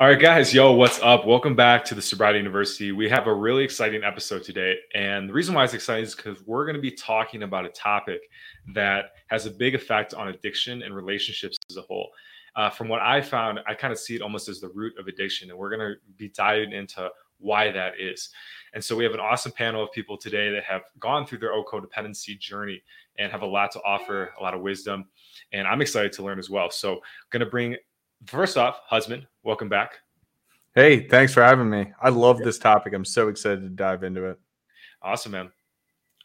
All right, guys, yo, what's up? Welcome back to the Sobriety University. We have a really exciting episode today. And the reason why it's exciting is because we're going to be talking about a topic that has a big effect on addiction and relationships as a whole. Uh, from what I found, I kind of see it almost as the root of addiction. And we're going to be diving into why that is. And so we have an awesome panel of people today that have gone through their O codependency journey and have a lot to offer, a lot of wisdom. And I'm excited to learn as well. So, I'm going to bring first off, husband, welcome back. Hey, thanks for having me. I love this topic. I'm so excited to dive into it. Awesome, man.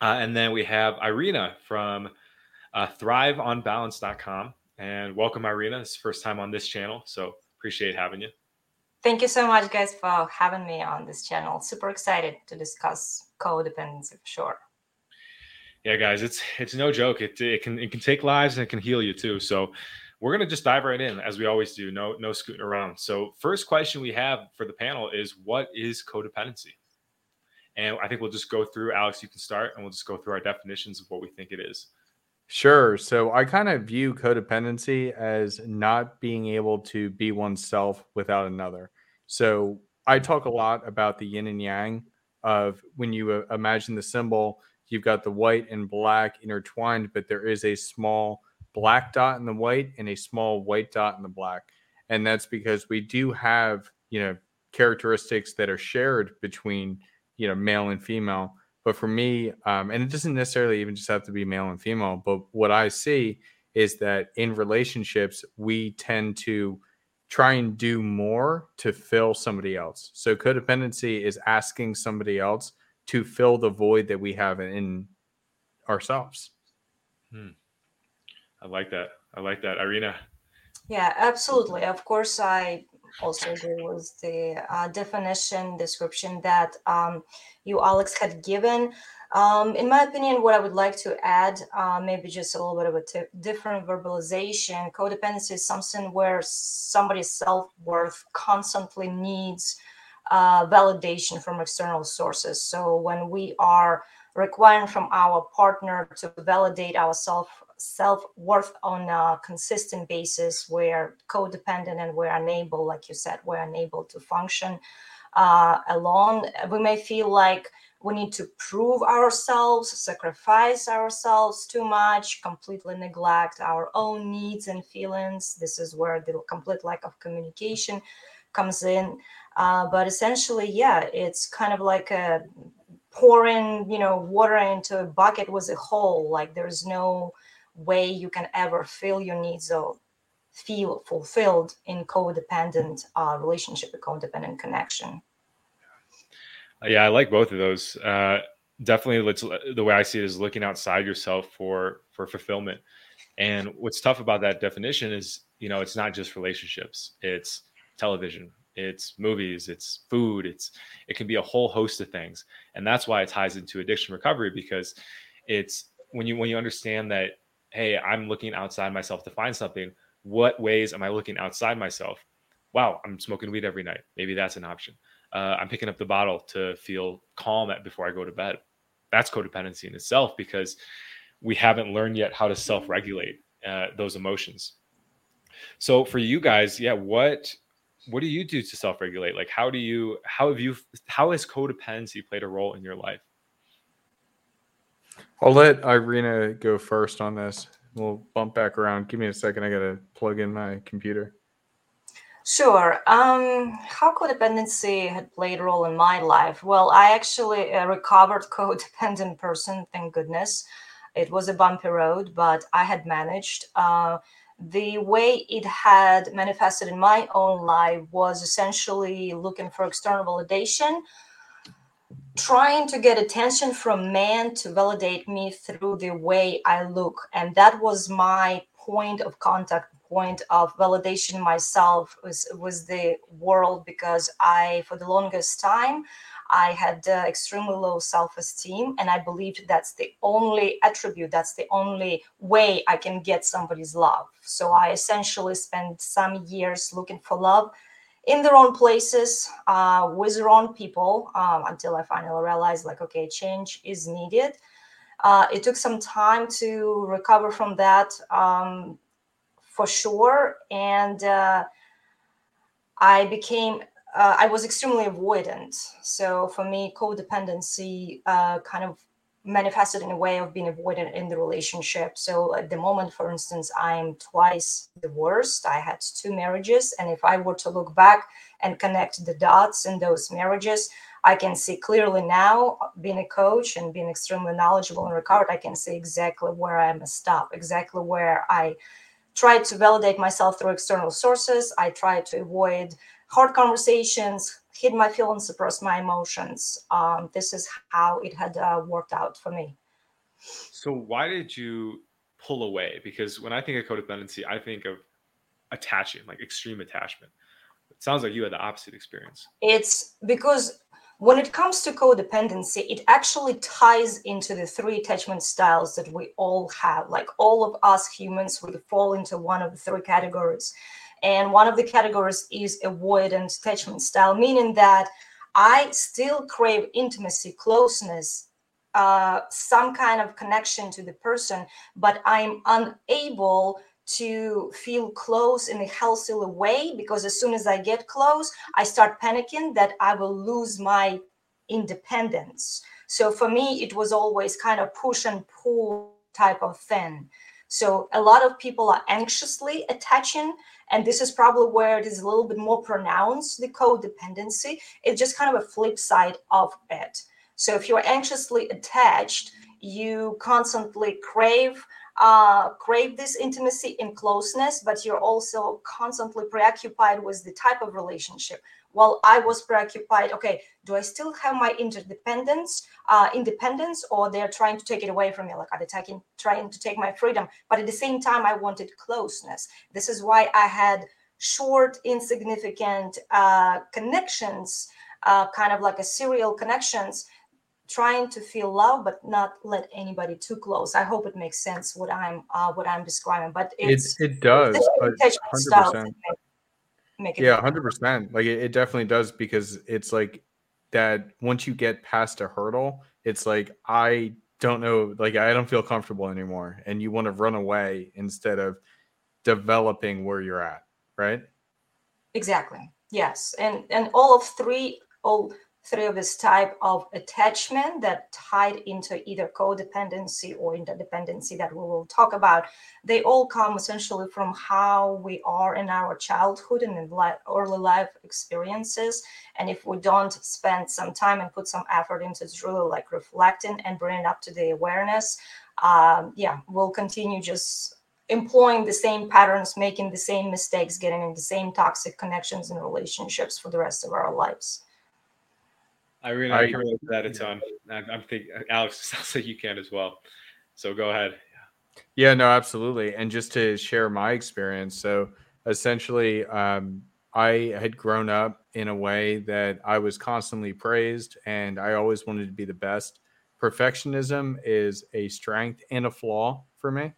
Uh, and then we have Irena from uh, thriveonbalance.com. And welcome, Irena. It's first time on this channel. So appreciate having you. Thank you so much, guys, for having me on this channel. Super excited to discuss codependency for sure. Yeah, guys, it's it's no joke. It, it can it can take lives and it can heal you too. So we're going to just dive right in as we always do. No, no scooting around. So first question we have for the panel is what is codependency? And I think we'll just go through, Alex, you can start and we'll just go through our definitions of what we think it is. Sure. So I kind of view codependency as not being able to be oneself without another. So I talk a lot about the yin and yang of when you uh, imagine the symbol, you've got the white and black intertwined, but there is a small black dot in the white and a small white dot in the black. And that's because we do have, you know, characteristics that are shared between, you know, male and female. But for me, um, and it doesn't necessarily even just have to be male and female, but what I see is that in relationships, we tend to try and do more to fill somebody else. So codependency is asking somebody else to fill the void that we have in ourselves. Hmm. I like that. I like that. Irena. Yeah, absolutely. Of course, I also agree with the uh, definition description that um, you, Alex, had given. Um, in my opinion, what I would like to add, uh, maybe just a little bit of a t- different verbalization. Codependency is something where somebody's self worth constantly needs uh, validation from external sources. So when we are requiring from our partner to validate our self self-worth on a consistent basis we're codependent and we're unable like you said we're unable to function uh, alone. We may feel like we need to prove ourselves sacrifice ourselves too much completely neglect our own needs and feelings. This is where the complete lack of communication comes in. Uh, but essentially yeah it's kind of like a pouring you know water into a bucket with a hole. Like there's no way you can ever feel your needs or feel fulfilled in codependent uh, relationship, a codependent connection. Yeah, I like both of those. Uh, definitely, the way I see it is looking outside yourself for for fulfillment. And what's tough about that definition is, you know, it's not just relationships; it's television, it's movies, it's food, it's it can be a whole host of things. And that's why it ties into addiction recovery because it's when you when you understand that hey, I'm looking outside myself to find something. What ways am I looking outside myself? Wow, I'm smoking weed every night. Maybe that's an option. Uh, I'm picking up the bottle to feel calm at before I go to bed. That's codependency in itself because we haven't learned yet how to self-regulate uh, those emotions. So for you guys, yeah, what what do you do to self-regulate? Like how do you how have you how has codependency played a role in your life? I'll let Irena go first on this. We'll bump back around. Give me a second. I got to plug in my computer. Sure. Um, how codependency had played a role in my life? Well, I actually a recovered codependent person, thank goodness. It was a bumpy road, but I had managed. Uh, the way it had manifested in my own life was essentially looking for external validation trying to get attention from men to validate me through the way I look. And that was my point of contact, point of validation myself was, was the world because I, for the longest time, I had uh, extremely low self esteem, and I believed that's the only attribute, that's the only way I can get somebody's love. So I essentially spent some years looking for love in their own places uh, with their own people um, until I finally realized, like, okay, change is needed. Uh, it took some time to recover from that um, for sure. And uh, I became uh, I was extremely avoidant. So for me, codependency uh, kind of manifested in a way of being avoided in the relationship. So at the moment, for instance, I'm twice divorced. I had two marriages, and if I were to look back and connect the dots in those marriages, I can see clearly now, being a coach and being extremely knowledgeable in regard, I can see exactly where I messed up, exactly where I tried to validate myself through external sources. I tried to avoid hard conversations, hid my feelings, suppress my emotions. Um, this is how it had uh, worked out for me. So, why did you pull away? Because when I think of codependency, I think of attaching, like extreme attachment. It sounds like you had the opposite experience. It's because when it comes to codependency, it actually ties into the three attachment styles that we all have. Like all of us humans, we fall into one of the three categories. And one of the categories is avoidant attachment style, meaning that I still crave intimacy, closeness, uh, some kind of connection to the person, but I'm unable to feel close in a healthy way because as soon as I get close, I start panicking that I will lose my independence. So for me, it was always kind of push and pull type of thing. So a lot of people are anxiously attaching, and this is probably where it is a little bit more pronounced, the codependency. It's just kind of a flip side of it. So if you're anxiously attached, you constantly crave uh, crave this intimacy and closeness, but you're also constantly preoccupied with the type of relationship. While I was preoccupied, okay, do I still have my interdependence, uh, independence, or they're trying to take it away from me? Like are they taking, trying to take my freedom? But at the same time, I wanted closeness. This is why I had short, insignificant uh, connections, uh, kind of like a serial connections trying to feel love but not let anybody too close i hope it makes sense what i'm uh, what i'm describing but it's it, it does it's 100%. Make, make yeah 100% like it, it definitely does because it's like that once you get past a hurdle it's like i don't know like i don't feel comfortable anymore and you want to run away instead of developing where you're at right? Exactly. Yes and and all of three all three of this type of attachment that tied into either codependency or interdependency that we will talk about they all come essentially from how we are in our childhood and in life, early life experiences. And if we don't spend some time and put some effort into truly like reflecting and bringing up to the awareness um, yeah we'll continue just employing the same patterns making the same mistakes getting in the same toxic connections and relationships for the rest of our lives I really I, can relate to that a ton. I'm, I'm thinking, Alex, sounds like you can as well. So go ahead. Yeah, no, absolutely. And just to share my experience, so essentially, um, I had grown up in a way that I was constantly praised, and I always wanted to be the best. Perfectionism is a strength and a flaw for me,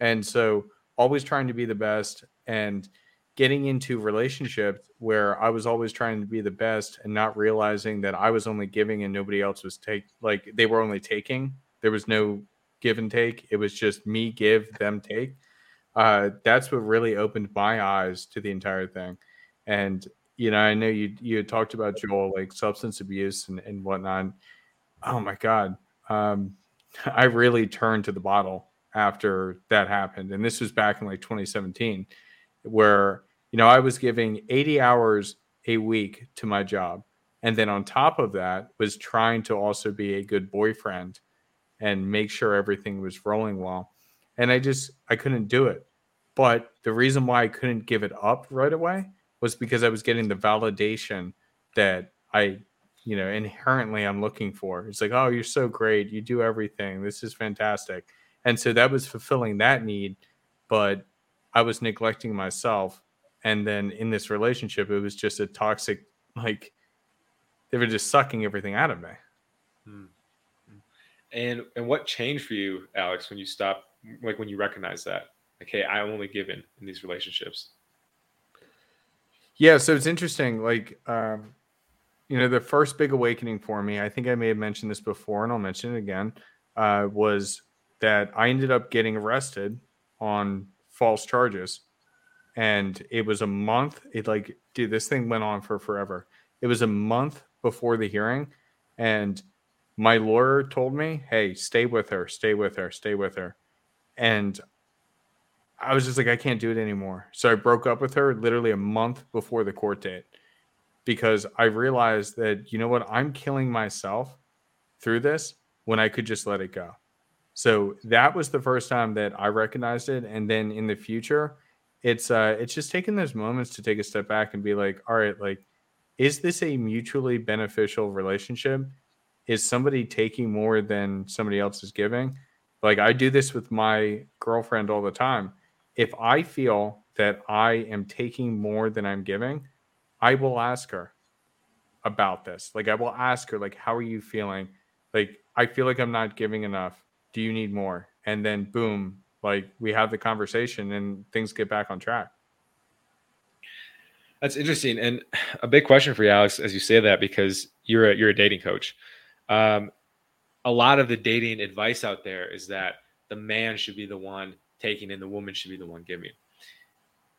and so always trying to be the best and getting into relationships where I was always trying to be the best and not realizing that I was only giving and nobody else was take like they were only taking. There was no give and take. It was just me give, them take. Uh, that's what really opened my eyes to the entire thing. And you know, I know you you talked about Joel like substance abuse and, and whatnot. Oh my God. Um, I really turned to the bottle after that happened. And this was back in like 2017 where you know I was giving 80 hours a week to my job. And then on top of that was trying to also be a good boyfriend and make sure everything was rolling well. And I just I couldn't do it. But the reason why I couldn't give it up right away was because I was getting the validation that I you know inherently I'm looking for. It's like oh you're so great. You do everything. This is fantastic. And so that was fulfilling that need. But I was neglecting myself. And then in this relationship, it was just a toxic, like, they were just sucking everything out of me. Hmm. And and what changed for you, Alex, when you stopped, like when you recognize that, like, hey, I'm only given in these relationships. Yeah, so it's interesting. Like, um, you know, the first big awakening for me, I think I may have mentioned this before, and I'll mention it again, uh, was that I ended up getting arrested on false charges. and it was a month. It like, dude, this thing went on for forever. It was a month before the hearing, and my lawyer told me, "Hey, stay with her, stay with her, stay with her," and I was just like, I can't do it anymore. So I broke up with her literally a month before the court date because I realized that you know what, I'm killing myself through this when I could just let it go. So that was the first time that I recognized it, and then in the future, it's uh, it's just taking those moments to take a step back and be like, all right, like, is this a mutually beneficial relationship? Is somebody taking more than somebody else is giving? Like I do this with my girlfriend all the time. If I feel that I am taking more than I'm giving, I will ask her about this. Like I will ask her like how are you feeling? Like I feel like I'm not giving enough do you need more? And then boom, like we have the conversation and things get back on track. That's interesting, and a big question for you, Alex, as you say that, because you're a, you're a dating coach. Um, a lot of the dating advice out there is that the man should be the one taking, and the woman should be the one giving.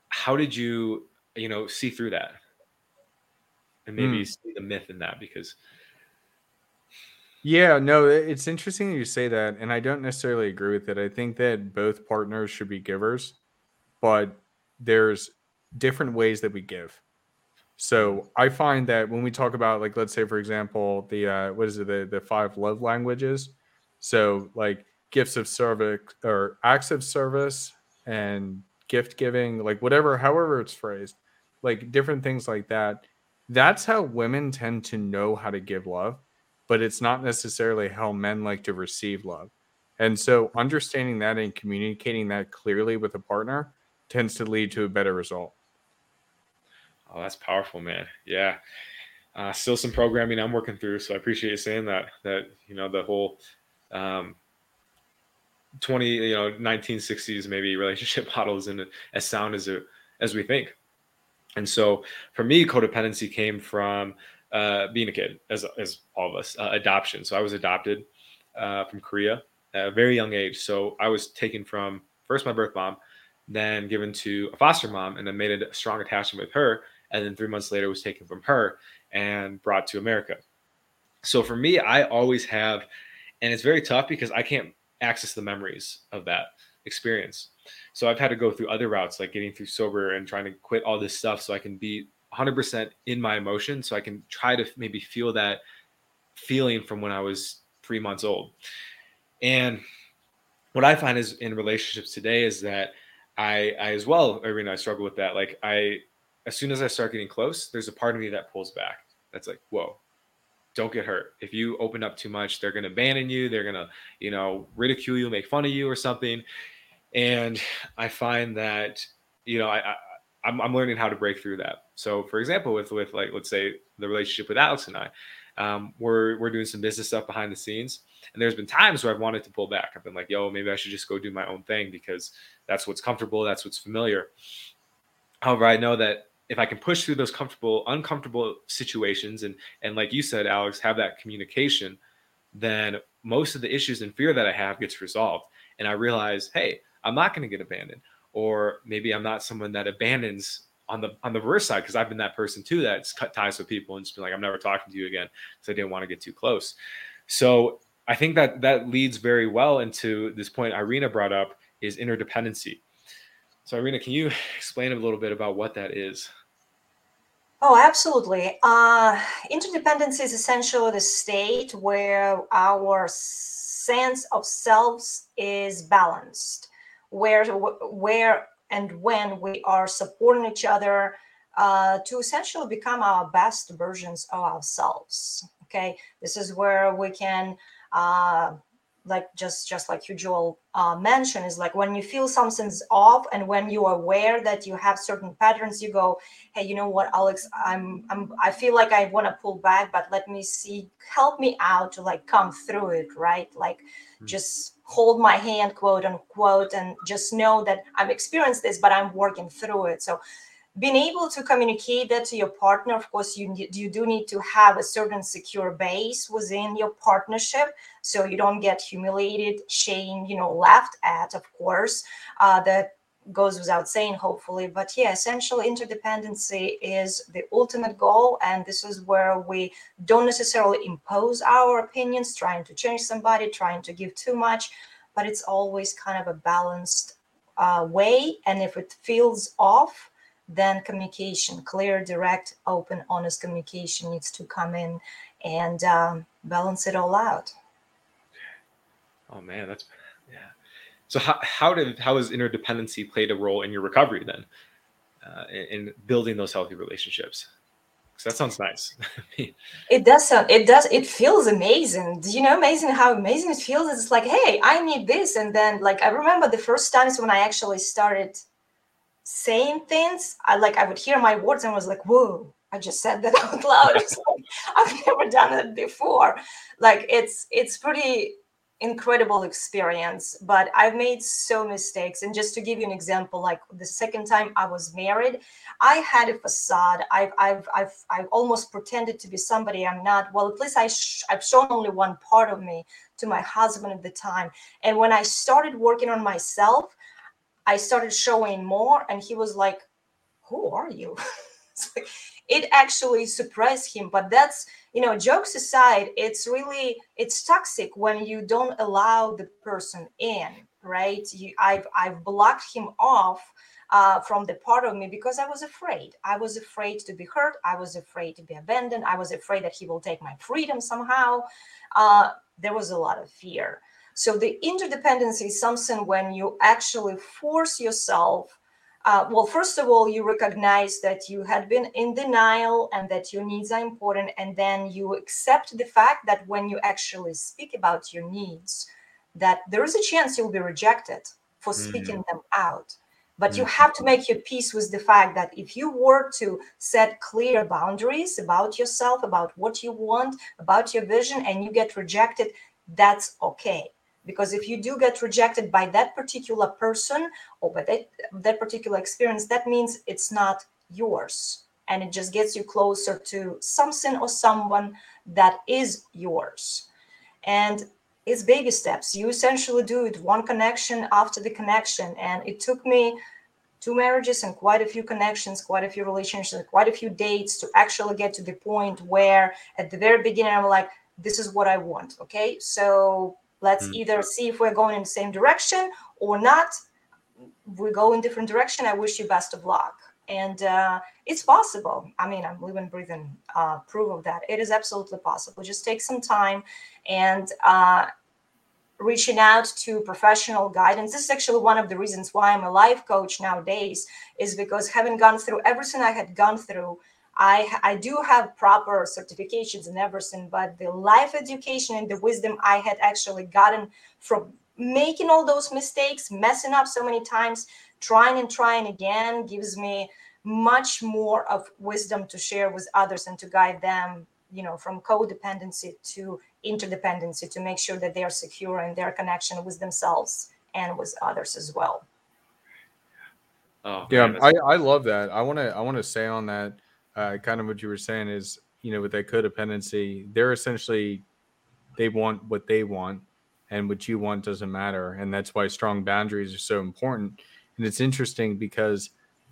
How did you, you know, see through that, and maybe mm. see the myth in that? Because yeah, no, it's interesting you say that, and I don't necessarily agree with it. I think that both partners should be givers, but there's different ways that we give. So I find that when we talk about, like, let's say, for example, the uh, what is it, the the five love languages. So like gifts of service or acts of service and gift giving, like whatever, however it's phrased, like different things like that. That's how women tend to know how to give love but it's not necessarily how men like to receive love. And so understanding that and communicating that clearly with a partner tends to lead to a better result. Oh, that's powerful, man. Yeah. Uh, still some programming I'm working through. So I appreciate you saying that, that, you know, the whole, um, 20, you know, 1960s, maybe relationship model isn't as sound as it, as we think. And so for me, codependency came from uh, being a kid, as as all of us, uh, adoption. So I was adopted uh, from Korea at a very young age. So I was taken from first my birth mom, then given to a foster mom, and then made a strong attachment with her. And then three months later, was taken from her and brought to America. So for me, I always have, and it's very tough because I can't access the memories of that experience. So I've had to go through other routes, like getting through sober and trying to quit all this stuff so I can be 100% in my emotion so I can try to maybe feel that feeling from when I was three months old. And what I find is in relationships today is that I, I as well, Irena, I struggle with that. Like I, as soon as I start getting close, there's a part of me that pulls back. That's like, whoa, don't get hurt. If you open up too much, they're going to abandon you. They're going to, you know, ridicule you, make fun of you or something. And I find that, you know, I, I'm, I'm learning how to break through that. So, for example, with with like let's say the relationship with Alex and I, um, we're we're doing some business stuff behind the scenes, and there's been times where I've wanted to pull back. I've been like, "Yo, maybe I should just go do my own thing because that's what's comfortable, that's what's familiar." However, I know that if I can push through those comfortable, uncomfortable situations, and and like you said, Alex, have that communication, then most of the issues and fear that I have gets resolved, and I realize, hey, I'm not going to get abandoned or maybe I'm not someone that abandons on the on the reverse side because I've been that person too that's cut ties with people and just been like I'm never talking to you again because I didn't want to get too close. So I think that that leads very well into this point Irena brought up is interdependency. So Irena, can you explain a little bit about what that is? Oh, absolutely. Uh, interdependence is essentially the state where our sense of selves is balanced where where and when we are supporting each other uh, to essentially become our best versions of ourselves okay? This is where we can uh, like just just like you joel uh, mentioned is like when you feel something's off and when you are aware that you have certain patterns you go hey you know what alex? I'm, I'm i feel like i want to pull back but let me see help me out to like come through it right? Like mm-hmm. just hold my hand quote unquote and just know that i've experienced this but i'm working through it. So being able to communicate that to your partner of course you you do need to have a certain secure base within your partnership so you don't get humiliated shamed you know laughed at of course uh, that goes without saying, hopefully. But yeah, essential interdependency is the ultimate goal. And this is where we don't necessarily impose our opinions, trying to change somebody, trying to give too much, but it's always kind of a balanced uh, way. And if it feels off, then communication, clear, direct, open, honest communication needs to come in and um, balance it all out. Oh man, that's. So how how did how has interdependency played a role in your recovery then, uh, in, in building those healthy relationships? Because that sounds nice. it does sound. It does. It feels amazing. Do you know amazing how amazing it feels? It's like, hey, I need this, and then like I remember the first times when I actually started saying things, I like I would hear my words and was like, whoa, I just said that out loud. like, I've never done it before. Like it's it's pretty incredible experience but i've made so mistakes. And just to give you an example like the second time i was married i had a facade. I've i've i've, I've almost pretended to be somebody i'm not. Well at least i sh- i've shown only one part of me to my husband at the time. And when i started working on myself i started showing more and he was like who are you? Like, it actually suppressed him but that's you know jokes aside it's really it's toxic when you don't allow the person in right? You, i've i've blocked him off uh, from the part of me because i was afraid. I was afraid to be hurt. I was afraid to be abandoned. I was afraid that he will take my freedom somehow. Uh, there was a lot of fear. So the interdependency is something when you actually force yourself uh, well, first of all, you recognize that you had been in denial and that your needs are important. And then you accept the fact that when you actually speak about your needs, that there is a chance you'll be rejected for speaking mm-hmm. them out. But mm-hmm. you have to make your peace with the fact that if you were to set clear boundaries about yourself, about what you want, about your vision, and you get rejected, that's okay because if you do get rejected by that particular person or by that, that particular experience that means it's not yours. And it just gets you closer to something or someone that is yours. And it's baby steps. You essentially do it one connection after the connection. And it took me two marriages and quite a few connections quite a few relationships quite a few dates to actually get to the point where at the very beginning i'm like this is what i want okay? So Let's mm. either see if we're going in the same direction or not. We go in different direction. I wish you best of luck. And uh, it's possible. I mean, I'm living, breathing uh, proof of that. It is absolutely possible. Just take some time and uh, reaching out to professional guidance. This is actually one of the reasons why I'm a life coach nowadays, is because having gone through everything I had gone through I I do have proper certifications and everything, but the life education and the wisdom I had actually gotten from making all those mistakes, messing up so many times, trying and trying again gives me much more of wisdom to share with others and to guide them, you know, from codependency to interdependency to make sure that they are secure in their connection with themselves and with others as well. Oh, yeah, I, I love that. I want to I want to say on that uh, kind of what you were saying is, you know, with that codependency, they're essentially they want what they want, and what you want doesn't matter, and that's why strong boundaries are so important. And it's interesting because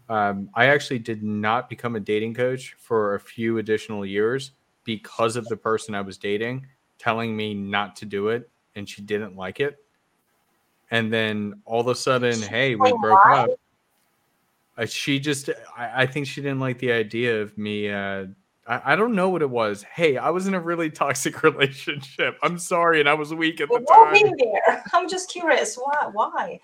um, I actually did not become a dating coach for a few additional years because of the person I was dating telling me not to do it, and she didn't like it. And then all of a sudden, hey, we broke up she just, I, I, think she didn't like the idea of me. Uh, I, I, don't know what it was. Hey, I was in a really toxic relationship. I'm sorry, and I was weak at well, the time. there? I'm just curious. Why? Why?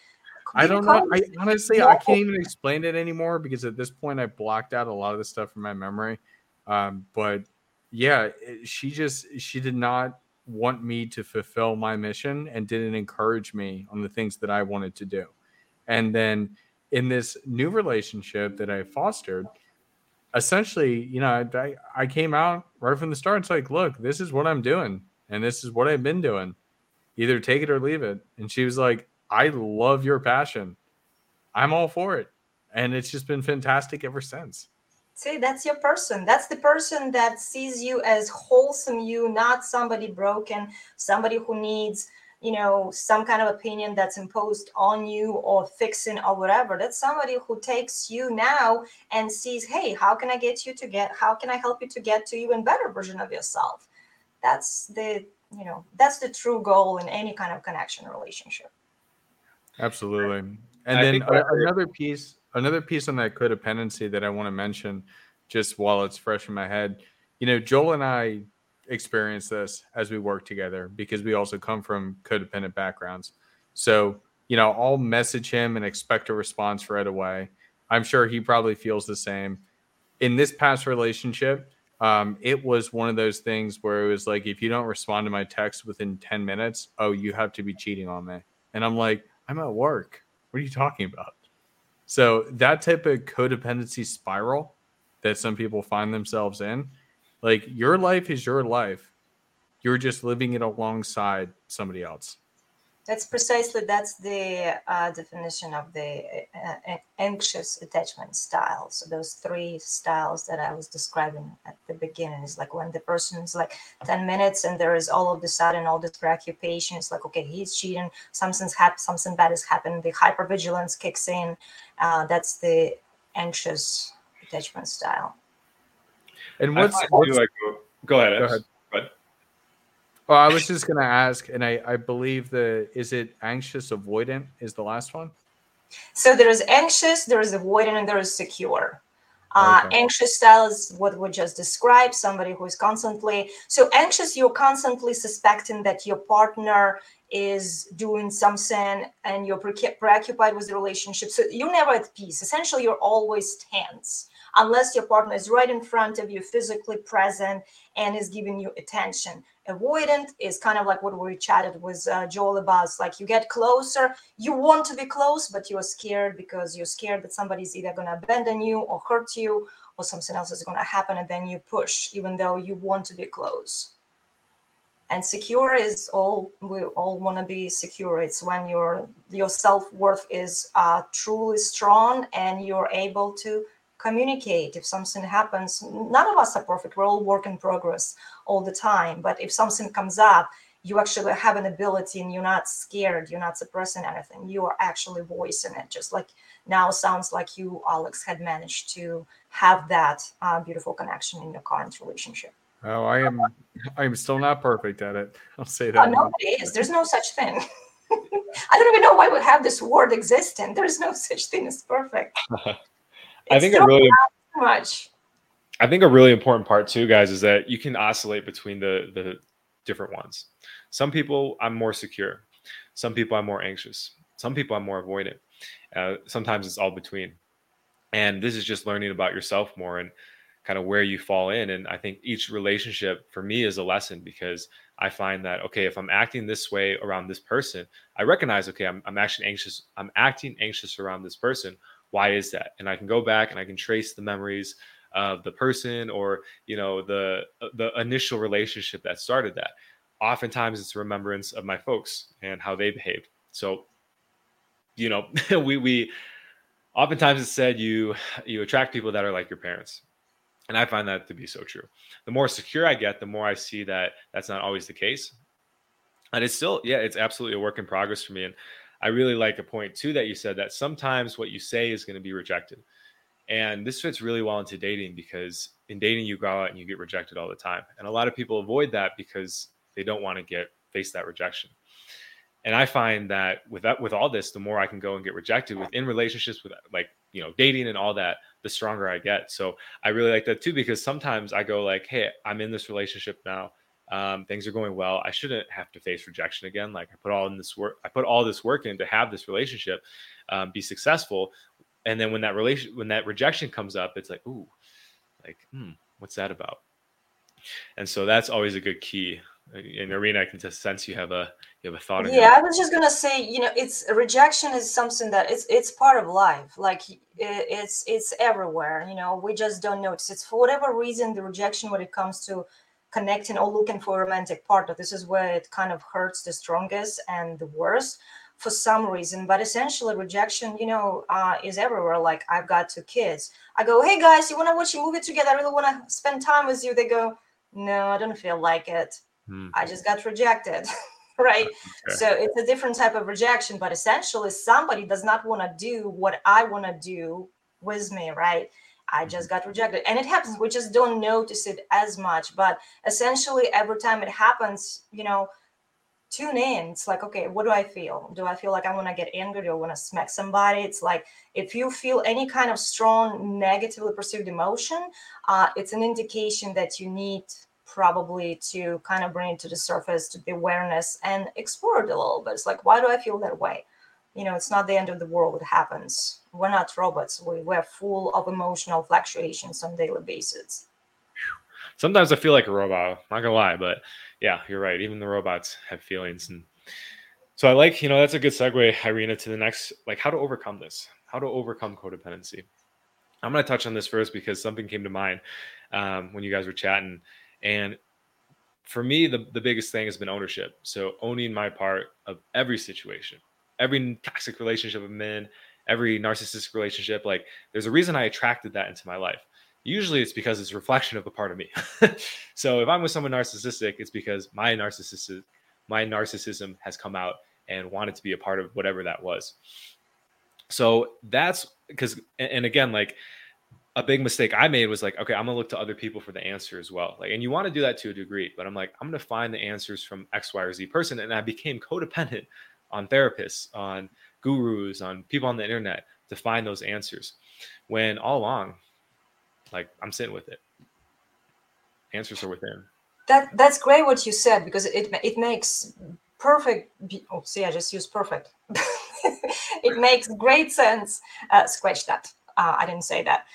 I don't know. I honestly, no. I can't even explain it anymore because at this point, I blocked out a lot of the stuff from my memory. Um, but yeah, it, she just she did not want me to fulfill my mission and didn't encourage me on the things that I wanted to do. And then in this new relationship that I fostered, essentially, you know, I, I came out right from the start. It's like, look, this is what I'm doing, and this is what I've been doing. Either take it or leave it. And she was like, I love your passion. I'm all for it. And it's just been fantastic ever since. See, that's your person. That's the person that sees you as wholesome you, not somebody broken, somebody who needs you know some kind of opinion that's imposed on you or fixing or whatever. That's somebody who takes you now and sees hey how can i get you to get how can i help you to get to even better version of yourself? That's the you know that's the true goal in any kind of connection relationship. Absolutely. And I then another piece another piece on that codependency that i want to mention just while it's fresh in my head you know joel and i experience this as we work together because we also come from codependent backgrounds. So, you know, I'll message him and expect a response right away. I'm sure he probably feels the same. In this past relationship, um, it was one of those things where it was like, if you don't respond to my text within 10 minutes, oh, you have to be cheating on me. And I'm like, I'm at work. What are you talking about? So, that type of codependency spiral that some people find themselves in like your life is your life. You're just living it alongside somebody else. That's precisely that's the uh, definition of the uh, anxious attachment style. So those three styles that I was describing at the beginning is like when the person is like ten minutes and there is all of the sudden all this preoccupation. It's like okay, he's cheating. Something's happened. Something bad has happened. The hypervigilance kicks in. Uh, that's the anxious attachment style. And what's, what's like, go ahead. Go ahead. Well, I was just going to ask, and I, I believe the is it anxious avoidant is the last one. So there is anxious, there is avoidant, and there is secure. Uh, okay. Anxious style is what we just described somebody who is constantly so anxious, you're constantly suspecting that your partner is doing something and you're pre- preoccupied with the relationship. So you're never at peace. Essentially, you're always tense unless your partner is right in front of you, physically present, and is giving you attention. Avoidant is kind of like what we chatted with uh, Joel about. Like you get closer, you want to be close, but you're scared because you're scared that somebody's either going to abandon you or hurt you or something else is going to happen. And then you push, even though you want to be close and secure is all we all want to be secure it's when your your self-worth is uh, truly strong and you're able to communicate if something happens. None of us are perfect. We're all work in progress all the time. But if something comes up you actually have an ability and you're not scared. You're not suppressing anything. You are actually voicing it just like now sounds like you alex had managed to have that uh, beautiful connection in your current relationship. Oh i am i'm still not perfect at it. I'll say that uh, nobody is. There's no such thing. I don't even know why we have this word existing. There's no such thing as perfect I think a really much. I think a really important part too, guys, is that you can oscillate between the the different ones. Some people I'm more secure. Some people I'm more anxious. Some people I'm more avoidant. Uh, sometimes it's all between. And this is just learning about yourself more and kind of where you fall in. And I think each relationship for me is a lesson because I find that okay, if I'm acting this way around this person, I recognize okay, I'm, I'm actually anxious. I'm acting anxious around this person why is that? And i can go back and i can trace the memories of the person or you know the uh, the initial relationship that started that. Oftentimes it's remembrance of my folks and how they behaved. So you know we we oftentimes it's said you you attract people that are like your parents. And i find that to be so true. The more secure i get the more i see that that's not always the case. And it's still yeah it's absolutely a work in progress for me. And I really like a point too that you said that sometimes what you say is going to be rejected. And this fits really well into dating because in dating you go out and you get rejected all the time. And a lot of people avoid that because they don't want to get face that rejection. And I find that with that with all this, the more I can go and get rejected within relationships with like, you know, dating and all that, the stronger I get. So I really like that too because sometimes I go like, "Hey, I'm in this relationship now um, things are going well. I shouldn't have to face rejection again. Like I put all in this work, I put all this work in to have this relationship um, be successful. And then when that relation, when that rejection comes up, it's like, ooh, like, hmm, what's that about? And so that's always a good key. In Irena, I can just sense you have a you have a thought. Yeah, I was just gonna say, you know, it's rejection is something that it's it's part of life. Like it's it's everywhere. You know, we just don't notice. It's for whatever reason the rejection when it comes to connecting or looking for a romantic partner. This is where it kind of hurts the strongest and the worst for some reason. But essentially, rejection, you know, uh, is everywhere. Like I've got two kids. I go, hey guys, you want to watch a movie together? I really want to spend time with you. They go, no, I don't feel like it. Hmm. I just got rejected. right? Okay. So it's a different type of rejection, but essentially somebody does not want to do what I want to do with me, right? I just got rejected. And it happens, we just don't notice it as much. But essentially, every time it happens, you know, tune in. It's like, okay, what do I feel? Do I feel like I want to get angry? Do I want to smack somebody? It's like if you feel any kind of strong negatively perceived emotion, uh, it's an indication that you need probably to kind of bring it to the surface to the awareness and explore it a little bit. It's like, why do I feel that way? You know, it's not the end of the world. It happens. We're not robots. We, we're full of emotional fluctuations on daily basis. Sometimes I feel like a robot. Not gonna lie, but yeah, you're right. Even the robots have feelings, and so I like you know that's a good segue, Irena, to the next like how to overcome this, how to overcome codependency. I'm gonna touch on this first because something came to mind um, when you guys were chatting, and for me, the, the biggest thing has been ownership. So owning my part of every situation, every toxic relationship I'm in, every narcissistic relationship. Like there's a reason I attracted that into my life. Usually it's because it's a reflection of a part of me. so if I'm with someone narcissistic, it's because my narcissism, my narcissism has come out and wanted to be a part of whatever that was. So that's because, and again, like a big mistake I made was like, okay, I'm gonna look to other people for the answer as well. Like, and you want to do that to a degree, but I'm like, I'm gonna find the answers from X, Y, or Z person. And I became codependent on therapists, on gurus, on people on the internet to find those answers. When all along, like I'm sitting with it. Answers are within. That that's great what you said because it it makes perfect. Oh, see, I just used perfect. it makes great sense. Uh, scratch that. Uh, I didn't say that.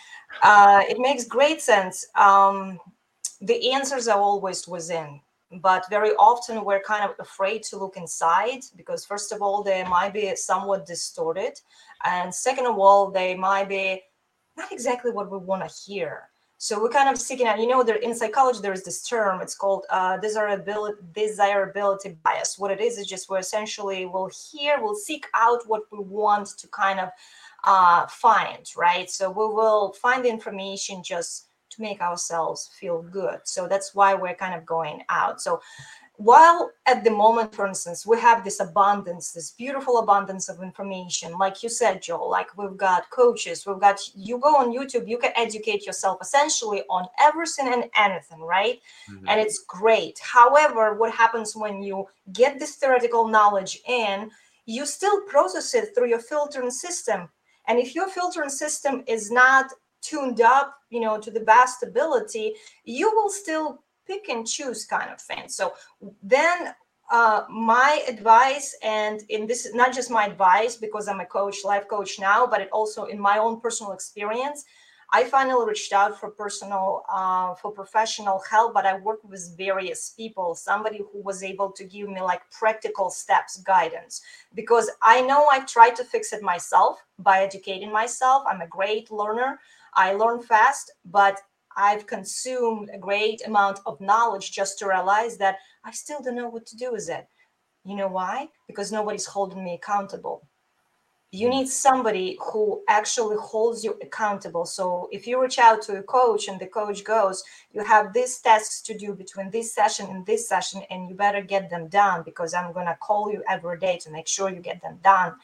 Uh, it makes great sense. Um, the answers are always within but very often we're kind of afraid to look inside because first of all they might be somewhat distorted and second of all they might be not exactly what we want to hear. So we're kind of seeking out you know there in psychology there is this term it's called uh, desirability desirability bias. What it is is just we're essentially we'll hear we'll seek out what we want to kind of uh, find right? So we will find the information just to make ourselves feel good. So that's why we're kind of going out. So while at the moment, for instance, we have this abundance, this beautiful abundance of information, like you said, Joel, like we've got coaches, we've got you go on YouTube, you can educate yourself essentially on everything and anything, right? Mm-hmm. And it's great. However, what happens when you get this theoretical knowledge in, you still process it through your filtering system. And if your filtering system is not tuned up, you know, to the best ability, you will still pick and choose kind of thing. So then uh, my advice, and in this is not just my advice because I'm a coach, life coach now, but it also in my own personal experience, I finally reached out for personal, uh, for professional help, but I worked with various people, somebody who was able to give me like practical steps guidance because I know I've tried to fix it myself by educating myself. I'm a great learner. I learn fast, but I've consumed a great amount of knowledge just to realize that I still don't know what to do with it. You know why? Because nobody's holding me accountable. You mm. need somebody who actually holds you accountable. So if you reach out to a coach and the coach goes, you have these tasks to do between this session and this session, and you better get them done because I'm going to call you every day to make sure you get them done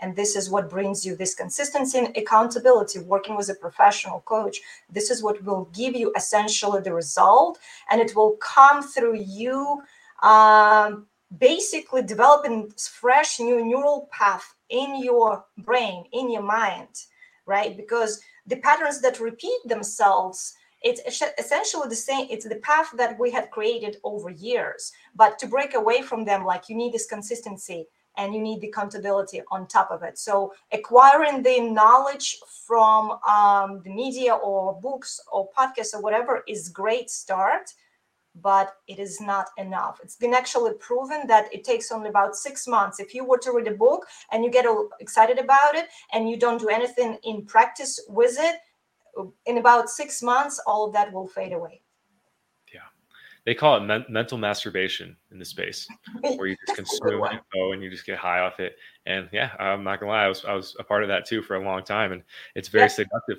and this is what brings you this consistency and accountability working with a professional coach. This is what will give you essentially the result and it will come through you um, basically developing fresh new neural path in your brain in your mind right? Because the patterns that repeat themselves it's essentially the same it's the path that we had created over years. But to break away from them like you need this consistency and you need the accountability on top of it. So acquiring the knowledge from um, the media or books or podcasts or whatever is great start, but it is not enough. It's been actually proven that it takes only about six months. If you were to read a book and you get excited about it and you don't do anything in practice with it, in about six months, all of that will fade away they call it men- mental masturbation in the space where you just consume info and you just get high off it. And yeah, I'm not gonna lie, I was I was a part of that too for a long time, and it's very yeah. seductive,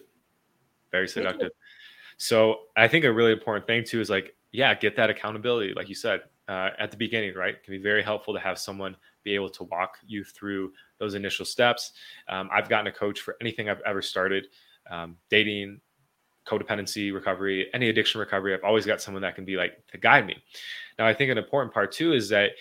very seductive. So I think a really important thing too is like, yeah, get that accountability, like you said. uh, at the beginning, right? It can be very helpful to have someone be able to walk you through those initial steps. Um, I've gotten a coach for anything I've ever started, um, dating, codependency recovery, any addiction recovery. I've always got someone that can be like to guide me. Now, I think an important part too is that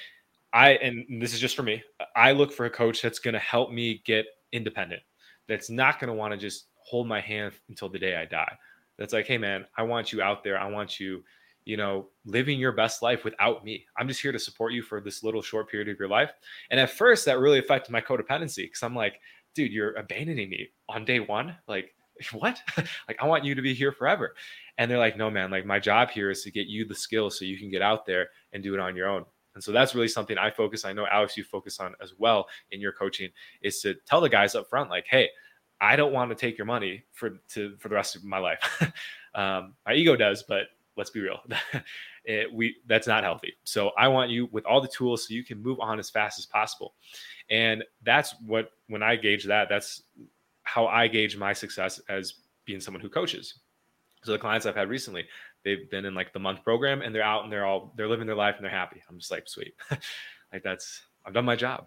I, and this is just for me, I look for a coach that's going to help me get independent, that's not going to want to just hold my hand until the day I die. That's like, hey, man, I want you out there. I want you, you know, living your best life without me. I'm just here to support you for this little short period of your life. And at first, that really affected my codependency because I'm like, dude, you're abandoning me on day one. Like, what? like, I want you to be here forever. And they're like, no, man, like, my job here is to get you the skills so you can get out there and do it on your own. And so that's really something I focus. I know Alex, you focus on as well in your coaching is to tell the guys up front, like, hey, I don't want to take your money for to for the rest of my life. um, my ego does, but let's be real, it, we that's not healthy. So I want you with all the tools so you can move on as fast as possible. And that's what when I gauge that, that's how I gauge my success as being someone who coaches. So the clients I've had recently, they've been in like the month program and they're out and they're all they're living their life and they're happy. I'm just like, sweet. like that's I've done my job.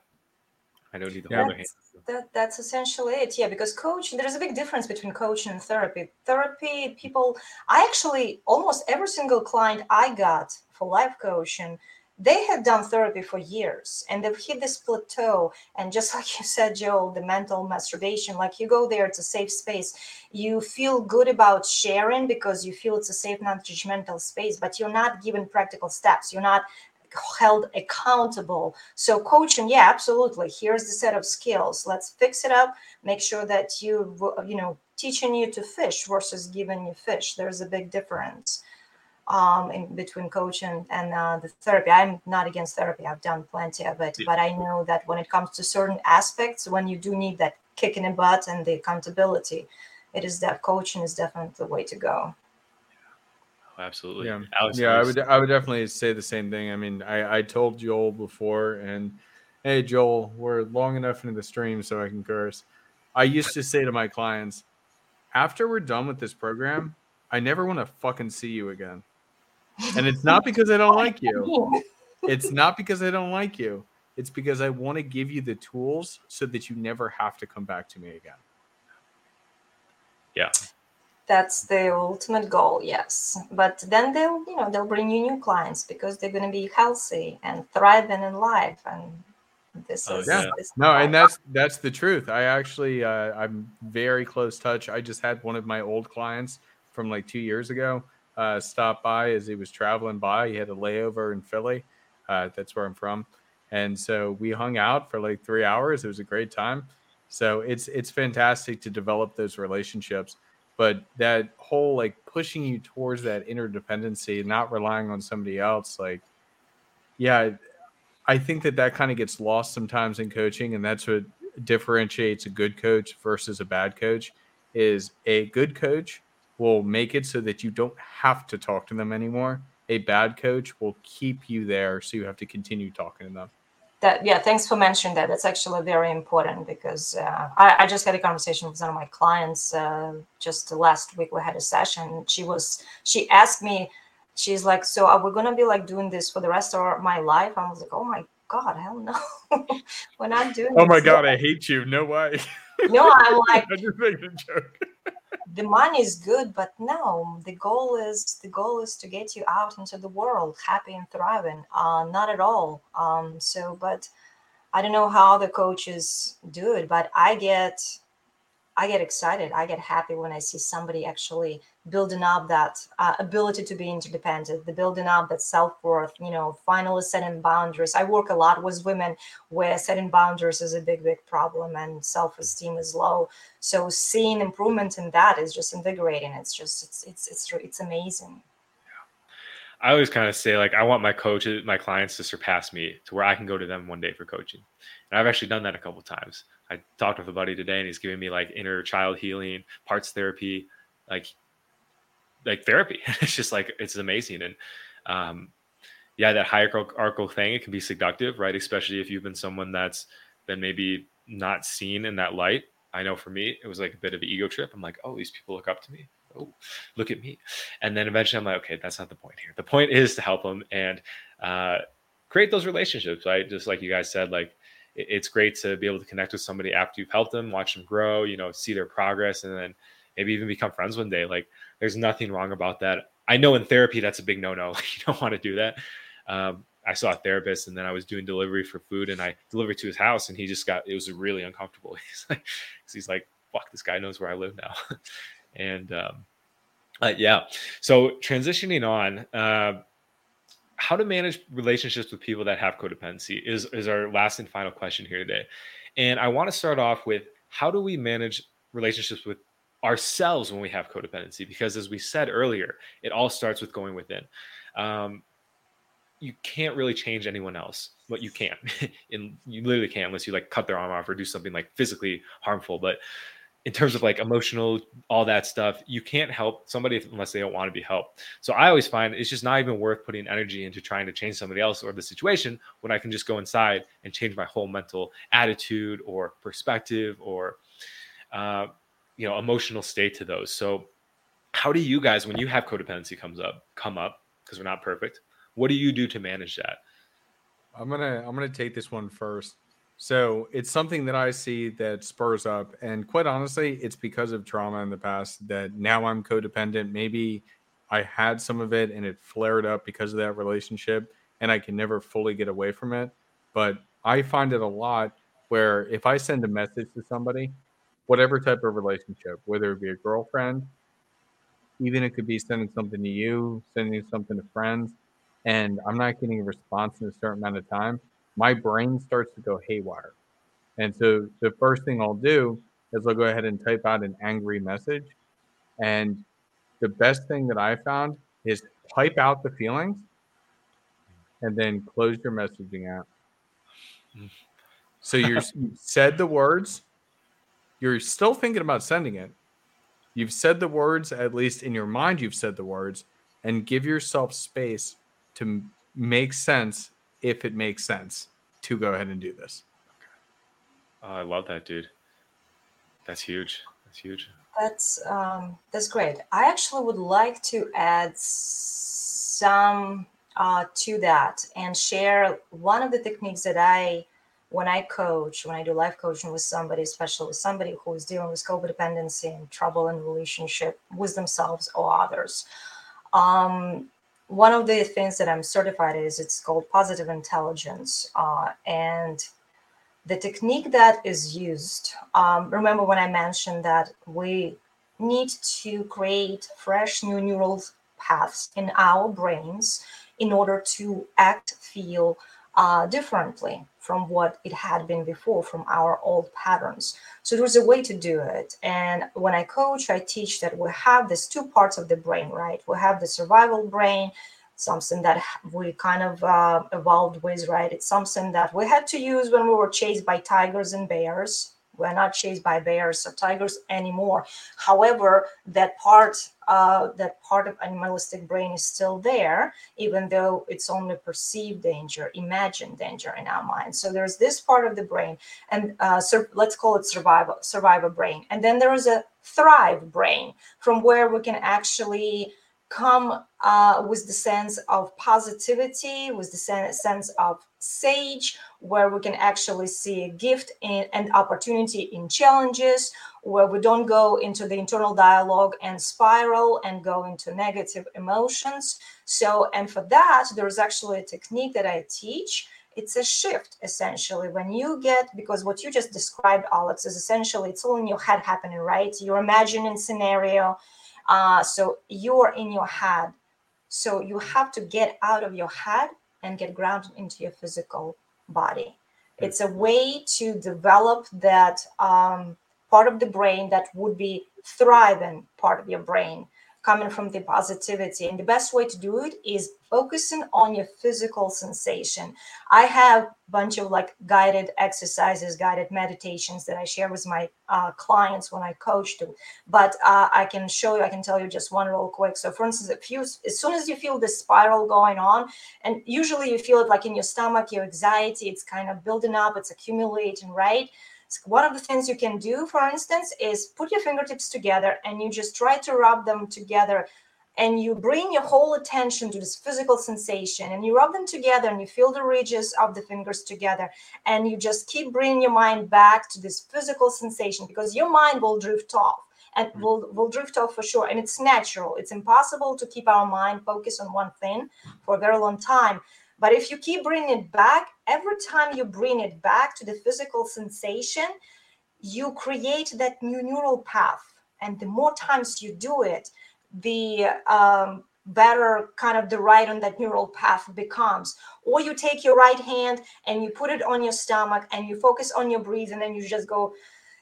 I don't need to hold their hand. That, that's essentially it. Yeah, because coaching, there's a big difference between coaching and therapy. Therapy, people, I actually, almost every single client I got for life coaching, they had done therapy for years and they've hit this plateau. And just like you said, Joel, the mental masturbation, like you go there, it's a safe space. You feel good about sharing because you feel it's a safe, non judgmental space, but you're not given practical steps. You're not held accountable. So coaching, yeah, absolutely. Here's the set of skills. Let's fix it up. Make sure that you, you know, teaching you to fish versus giving you fish. There's a big difference um, in between coaching and uh, the therapy. I'm not against therapy. I've done plenty of it, but I know that when it comes to certain aspects, when you do need that kick in the butt and the accountability, it is that coaching is definitely the way to go absolutely. Yeah, Alex, yeah, I would I would definitely say the same thing. I mean, I I told Joel before, and hey, Joel, we're long enough into the stream so I can curse. I used to say to my clients, after we're done with this program, I never want to fucking see you again. And it's not because I don't like you. It's not because I don't like you. It's because I want to give you the tools so that you never have to come back to me again. Yeah that's the ultimate goal yes but then they'll you know they'll bring you new clients because they're going to be healthy and thriving in life and this oh, is yeah. This no and that's that's the truth i actually uh, i'm very close touch i just had one of my old clients from like two years ago uh, stop by as he was traveling by. He had a layover in philly uh, that's where i'm from. And so we hung out for like three hours. It was a great time. So it's it's fantastic to develop those relationships. But that whole like pushing you towards that interdependency not relying on somebody else like yeah i think that that kind of gets lost sometimes in coaching and that's what differentiates a good coach versus a bad coach is a good coach will make it so that you don't have to talk to them anymore. A bad coach will keep you there so you have to continue talking to them. That yeah thanks for mentioning that. That's actually very important because uh, I, I, just had a conversation with one of my clients uh, just last week we had a session. She was she asked me she's like so are we gonna be like doing this for the rest of my life? I was like oh my god hell no. We're not doing oh my god i hate you. No way. No i'm like i'm just making a joke the money is good but no the goal is the goal is to get you out into the world happy and thriving. Uh, not at all. Um, so but i don't know how the coaches do it but i get I get excited. I get happy when I see somebody actually building up that uh, ability to be interdependent, the building up that self worth, you know, finally setting boundaries. I work a lot with women where setting boundaries is a big, big problem and self esteem is low. So seeing improvement in that is just invigorating. It's just, it's, it's, it's, it's amazing. Yeah. I always kind of say like I want my coaches, my clients to surpass me to where I can go to them one day for coaching. And I've actually done that a couple times. I talked with a buddy today and he's giving me like inner child healing, parts therapy, like like therapy. it's just like it's amazing. And um yeah, that hierarchical thing, it can be seductive, right? Especially if you've been someone that's been maybe not seen in that light. I know for me, it was like a bit of an ego trip. I'm like, oh, these people look up to me oh, look at me. And then eventually I'm like, okay, that's not the point here. The point is to help them. And uh, create those relationships, right? Just like you guys said, like it's great to be able to connect with somebody after you've helped them, watch them grow, you know, see their progress, and then maybe even become friends one day. Like there's nothing wrong about that. I know in therapy that's a big no-no. you don't want to do that. Um, I saw a therapist and then I was doing delivery for food and I delivered to his house and he just got it was really uncomfortable. He's like, he's like, fuck, this guy knows where I live now. and um, uh, yeah, so transitioning on, uh, how to manage relationships with people that have codependency is is our last and final question here today. And I want to start off with how do we manage relationships with ourselves when we have codependency? Because as we said earlier, it all starts with going within. Um, you can't really change anyone else, but you can, and you literally can't unless you like cut their arm off or do something like physically harmful. But in terms of like emotional, all that stuff, you can't help somebody unless they don't want to be helped. So I always find it's just not even worth putting energy into trying to change somebody else or the situation when I can just go inside and change my whole mental attitude or perspective or, uh, you know, emotional state to those. So how do you guys, when you have codependency comes up, come up because we're not perfect? What do you do to manage that? I'm gonna I'm gonna take this one first. So it's something that I see that spurs up, and quite honestly, it's because of trauma in the past that now I'm codependent. Maybe I had some of it and it flared up because of that relationship, and I can never fully get away from it. But I find it a lot where if I send a message to somebody, whatever type of relationship, whether it be a girlfriend, even it could be sending something to you, sending something to friends, and I'm not getting a response in a certain amount of time, my brain starts to go haywire. And so the first thing I'll do is I'll go ahead and type out an angry message. And the best thing that I found is type out the feelings and then close your messaging app. So you're, you said the words, you're still thinking about sending it. You've said the words, at least in your mind, you've said the words, and give yourself space to make sense if it makes sense to go ahead and do this. Oh, I love that, dude. That's huge. That's huge. That's um, that's great. I actually would like to add some uh, to that and share one of the techniques that I, when I coach, when I do life coaching with somebody, especially with somebody who is dealing with codependency and trouble in relationship with themselves or others. Um, one of the things that I'm certified is it's called positive intelligence. Uh, and the technique that is used, um, remember when I mentioned that we need to create fresh new neural paths in our brains in order to act, feel uh, differently from what it had been before from our old patterns. So there's a way to do it. And when I coach, I teach that we have these two parts of the brain, right? We have the survival brain, something that we kind of uh, evolved with, right? It's something that we had to use when we were chased by tigers and bears we're not chased by bears or tigers anymore. However, that part, uh, that part of animalistic brain is still there, even though it's only perceived danger, imagined danger in our mind. So there's this part of the brain, and uh, so let's call it survival, survivor brain. And then there is a thrive brain, from where we can actually come uh, with the sense of positivity, with the sense of sage, where we can actually see a gift in, and opportunity in challenges, where we don't go into the internal dialogue and spiral and go into negative emotions. So, and for that, there's actually a technique that I teach. It's a shift essentially when you get because what you just described, Alex, is essentially it's all in your head happening, right? You're imagining scenario uh, so you're in your head. So you have to get out of your head and get grounded into your physical body. It's a way to develop that um, part of the brain that would be thriving part of your brain coming from the positivity. And the best way to do it is focusing on your physical sensation. I have a bunch of like guided exercises, guided meditations that I share with my uh, clients when I coach them. But uh, I can show you, I can tell you just one real quick. So, for instance, if you, as soon as you feel the spiral going on, and usually you feel it like in your stomach, your anxiety, it's kind of building up, it's accumulating, right? One of the things you can do, for instance, is put your fingertips together and you just try to rub them together and you bring your whole attention to this physical sensation and you rub them together and you feel the ridges of the fingers together and you just keep bringing your mind back to this physical sensation because your mind will drift off and mm. will will drift off for sure and it's natural it's impossible to keep our mind focused on one thing for a very long time but if you keep bringing it back every time you bring it back to the physical sensation you create that new neural path. And the more times you do it the um, better kind of the right on that neural path becomes. Or you take your right hand and you put it on your stomach and you focus on your breathing and then you just go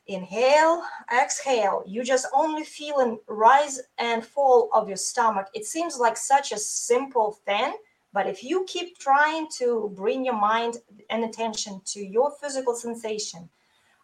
inhale exhale. You just only feel a rise and fall of your stomach. It seems like such a simple thing but if you keep trying to bring your mind and attention to your physical sensation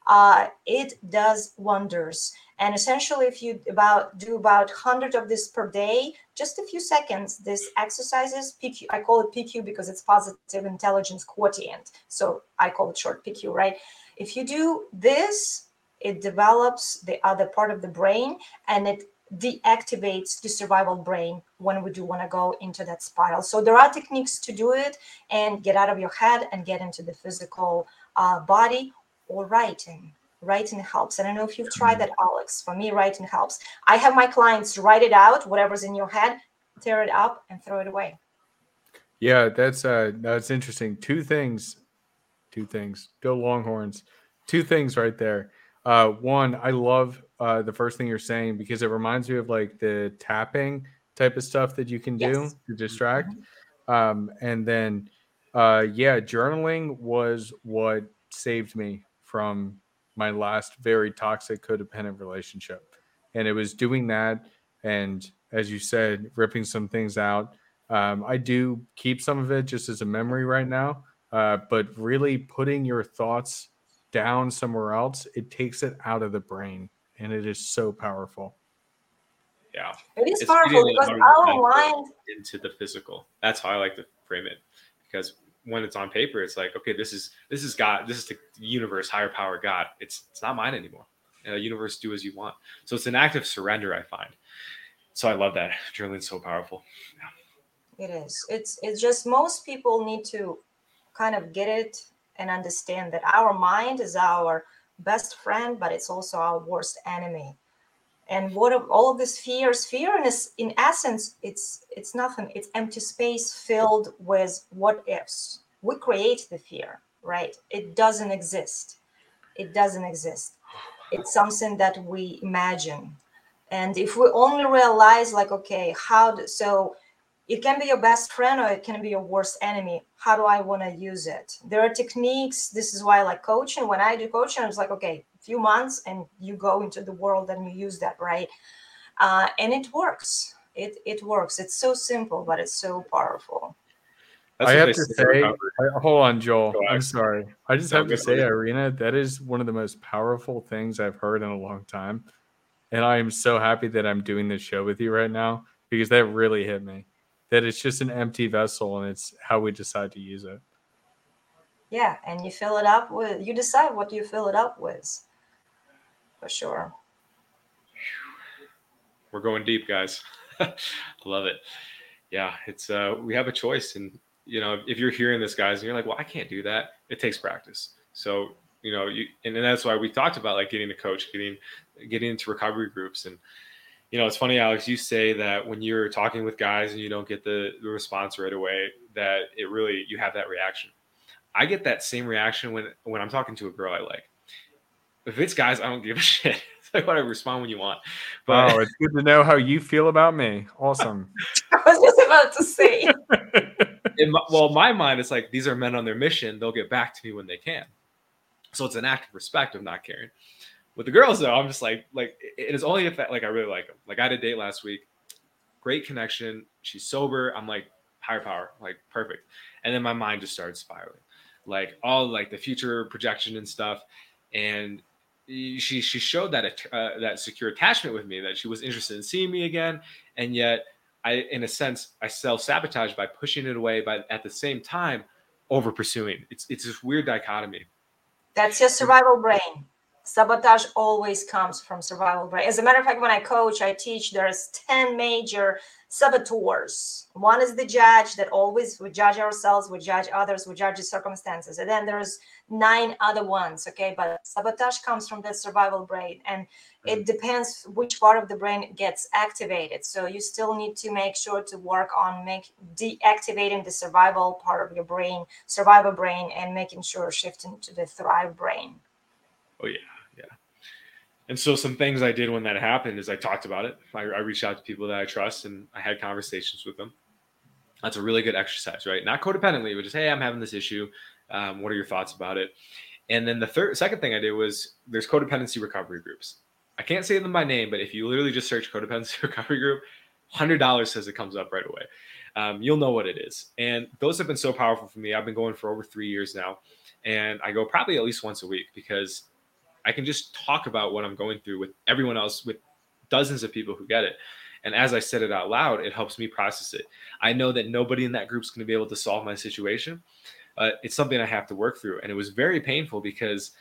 uh, it does wonders and essentially, if you about do about 100 of this per day, just a few seconds, this exercises PQ. I call it PQ because it's positive intelligence quotient. So I call it short PQ, right? If you do this, it develops the other part of the brain and it deactivates the survival brain when we do want to go into that spiral. So there are techniques to do it and get out of your head and get into the physical uh, body or writing writing helps. I don't know if you've tried that, Alex. For me, writing helps. I have my clients write it out, whatever's in your head, tear it up, and throw it away. Yeah, that's uh that's interesting. Two things, two things. Go Longhorns. Two things right there. Uh, one, I love uh, the first thing you're saying because it reminds me of like the tapping type of stuff that you can do yes. to distract. Mm-hmm. Um, and then, uh, yeah, journaling was what saved me from my last very toxic codependent relationship. And it was doing that. And as you said, ripping some things out. Um, I do keep some of it just as a memory right now. Uh, but really putting your thoughts down somewhere else, it takes it out of the brain. And it is so powerful. Yeah. It is it's powerful because our mind into the physical. That's how I like to frame it. Because when it's on paper, it's like, okay, this is this is God, this is the universe, higher power, God. It's it's not mine anymore. The universe do as you want. So it's an act of surrender, I find. So I love that. Journaling's so powerful. Yeah. It is. It's it's just most people need to kind of get it and understand that our mind is our best friend, but it's also our worst enemy and what of all of this fears fear in, in essence it's it's nothing. It's empty space filled with what ifs. We create the fear right? It doesn't exist. It doesn't exist. It's something that we imagine. And if we only realize like okay how do, so it can be your best friend or it can be your worst enemy. How do i want to use it? There are techniques. This is why i like coaching. When i do coaching i was like okay few months and you go into the world and you use that right uh, and it works it it works it's so simple but it's so powerful That's I have to say, hold on, Joel. I'm sorry. I just have to say, Irena, that is one of the most powerful things I've heard in a long time. And I am so happy that I'm doing this show with you right now because that really hit me. That it's just an empty vessel and it's how we decide to use it. Yeah. And you fill it up with, you decide what you fill it up with for sure. We're going deep, guys. Love it. Yeah, it's uh we have a choice and you know, if you're hearing this guys and you're like, "Well, I can't do that." It takes practice. So, you know, you and that's why we talked about like getting a coach, getting getting into recovery groups and you know, it's funny, Alex. You say that when you're talking with guys and you don't get the, the response right away, that it really you have that reaction. I get that same reaction when when I'm talking to a girl I like if it's guys, I don't give a shit. It's like whatever, respond when you want. But oh, it's good to know how you feel about me. Awesome. I was just about to say. in my, well, my mind, is like these are men on their mission. They'll get back to me when they can. So it's an act of respect of not caring. With the girls, though, I'm just like, like it is only if like I really like them. Like I had a date last week, great connection. She's sober. I'm like higher power, like perfect. And then my mind just started spiraling, like all like the future projection and stuff. And she she showed that uh, that secure attachment with me that she was interested in seeing me again and yet i in a sense i self sabotage by pushing it away but at the same time over pursuing it's it's this weird dichotomy. That's your survival brain. Sabotage always comes from survival brain. As a matter of fact when i coach i teach there's 10 major saboteurs. One is the judge that always we judge ourselves, we judge others, we judge the circumstances. And then there's nine other ones. Okay. But sabotage comes from the survival brain and hmm. it depends which part of the brain gets activated. So you still need to make sure to work on make deactivating the survival part of your brain, survival brain, and making sure shifting to the thrive brain. Oh yeah. And so some things I did when that happened is I talked about it. I, I, reached out to people that I trust and I had conversations with them. That's a really good exercise, right? Not codependently, but just hey, I'm having this issue. Um, what are your thoughts about it? And then the third, second thing I did was there's codependency recovery groups. I can't say them by name, but if you literally just search codependency recovery group, hundred dollars says it comes up right away. Um, you'll know what it is. And those have been so powerful for me. I've been going for over three years now, and I go probably at least once a week because I can just talk about what I'm going through with everyone else, with dozens of people who get it. And as I said it out loud, it helps me process it. I know that nobody in that group is going to be able to solve my situation. Uh, it's something I have to work through. And it was very painful because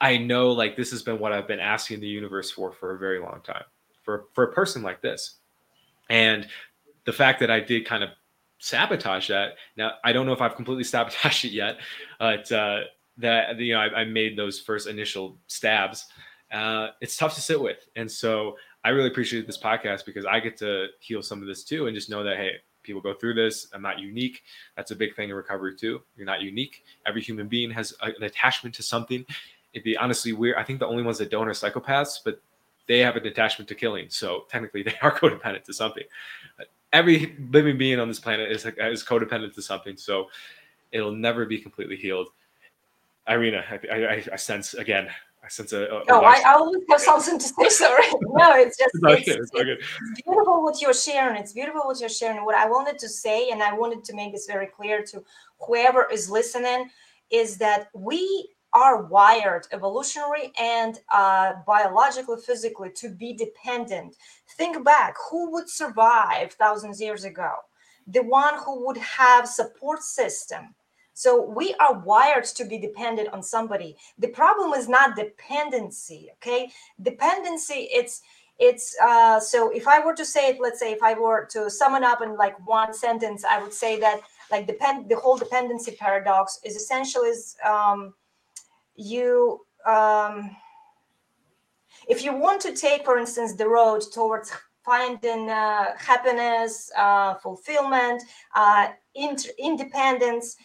I know like this has been what I've been asking the universe for for a very long time for, for a person like this. And the fact that I did kind of sabotage that. Now, I don't know if I've completely sabotaged it yet, but uh, that you know I, I made those first initial stabs, uh, it's tough to sit with. And so I really appreciate this podcast because I get to heal some of this too, and just know that hey, people go through this. I'm not unique. That's a big thing in recovery too. You're not unique. Every human being has a, an attachment to something. It'd be honestly weird. I think the only ones that don't are psychopaths, but they have an attachment to killing. So technically, they are codependent to something. Every living being on this planet is, is codependent to something. So it'll never be completely healed. Irena, I, I, I sense again. I sense a. a no, I, I always have something to say. Sorry, no, it's just it's, it's, it's, beautiful what you're sharing. It's beautiful what you're sharing. What I wanted to say, and I wanted to make this very clear to whoever is listening, is that we are wired evolutionary and uh, biologically, physically to be dependent. Think back: who would survive thousands years ago? The one who would have support system so we are wired to be dependent on somebody. The problem is not dependency, okay? Dependency, it's it's uh, so if I were to say it, let's say if I were to sum it up in like one sentence, I would say that like depend the whole dependency paradox is essentially is um, you um, if you want to take, for instance, the road towards finding uh, happiness, uh, fulfillment, uh, inter- independence,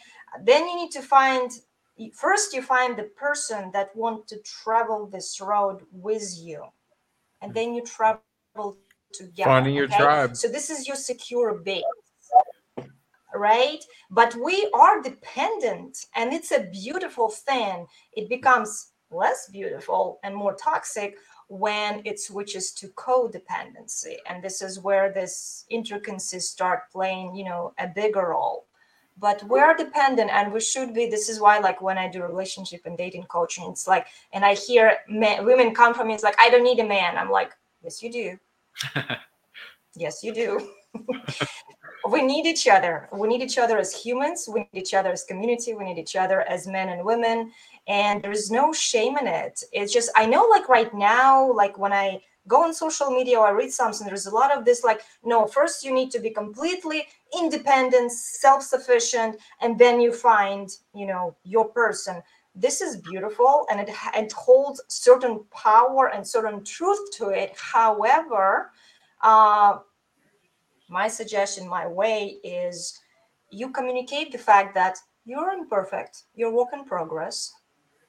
then you need to find first you find the person that want to travel this road with you. And then you travel together finding your okay? tribe. So this is your secure base right? But we are dependent and it's a beautiful thing. It becomes less beautiful and more toxic when it switches to codependency. And this is where this intricacies start playing you know a bigger role but we're dependent and we should be. This is why like when i do relationship and dating coaching it's like and i hear men, women come from me it's like i don't need a man. I'm like yes you do. Yes you do. We need each other. We need each other as humans. We need each other as community. We need each other as men and women. And there's no shame in it. It's just i know like right now like when i go on social media or I read something, there's a lot of this like, no, first you need to be completely independent, self-sufficient, and then you find, you know, your person. This is beautiful and it, it holds certain power and certain truth to it. However, uh, my suggestion, my way is you communicate the fact that you're imperfect, you're work in progress,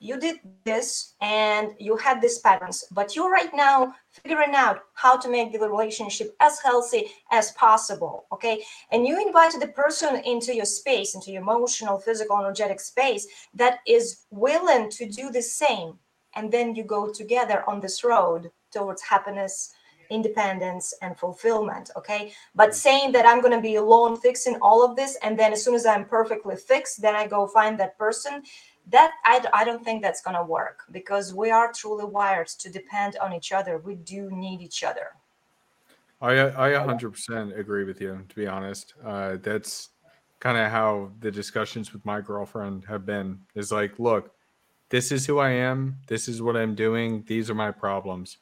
you did this and you had these patterns, but you're right now figuring out how to make the relationship as healthy as possible. Okay. And you invited the person into your space, into your emotional, physical, energetic space that is willing to do the same. And then you go together on this road towards happiness, independence, and fulfillment. Okay. But mm. saying that I'm going to be alone fixing all of this, and then as soon as I'm perfectly fixed, then I go find that person that I, I don't think that's going to work because we are truly wired to depend on each other. We do need each other. I i 100% agree with you to be honest. Uh, that's kind of how the discussions with my girlfriend have been. Is like look this is who i am. This is what i'm doing. These are my problems.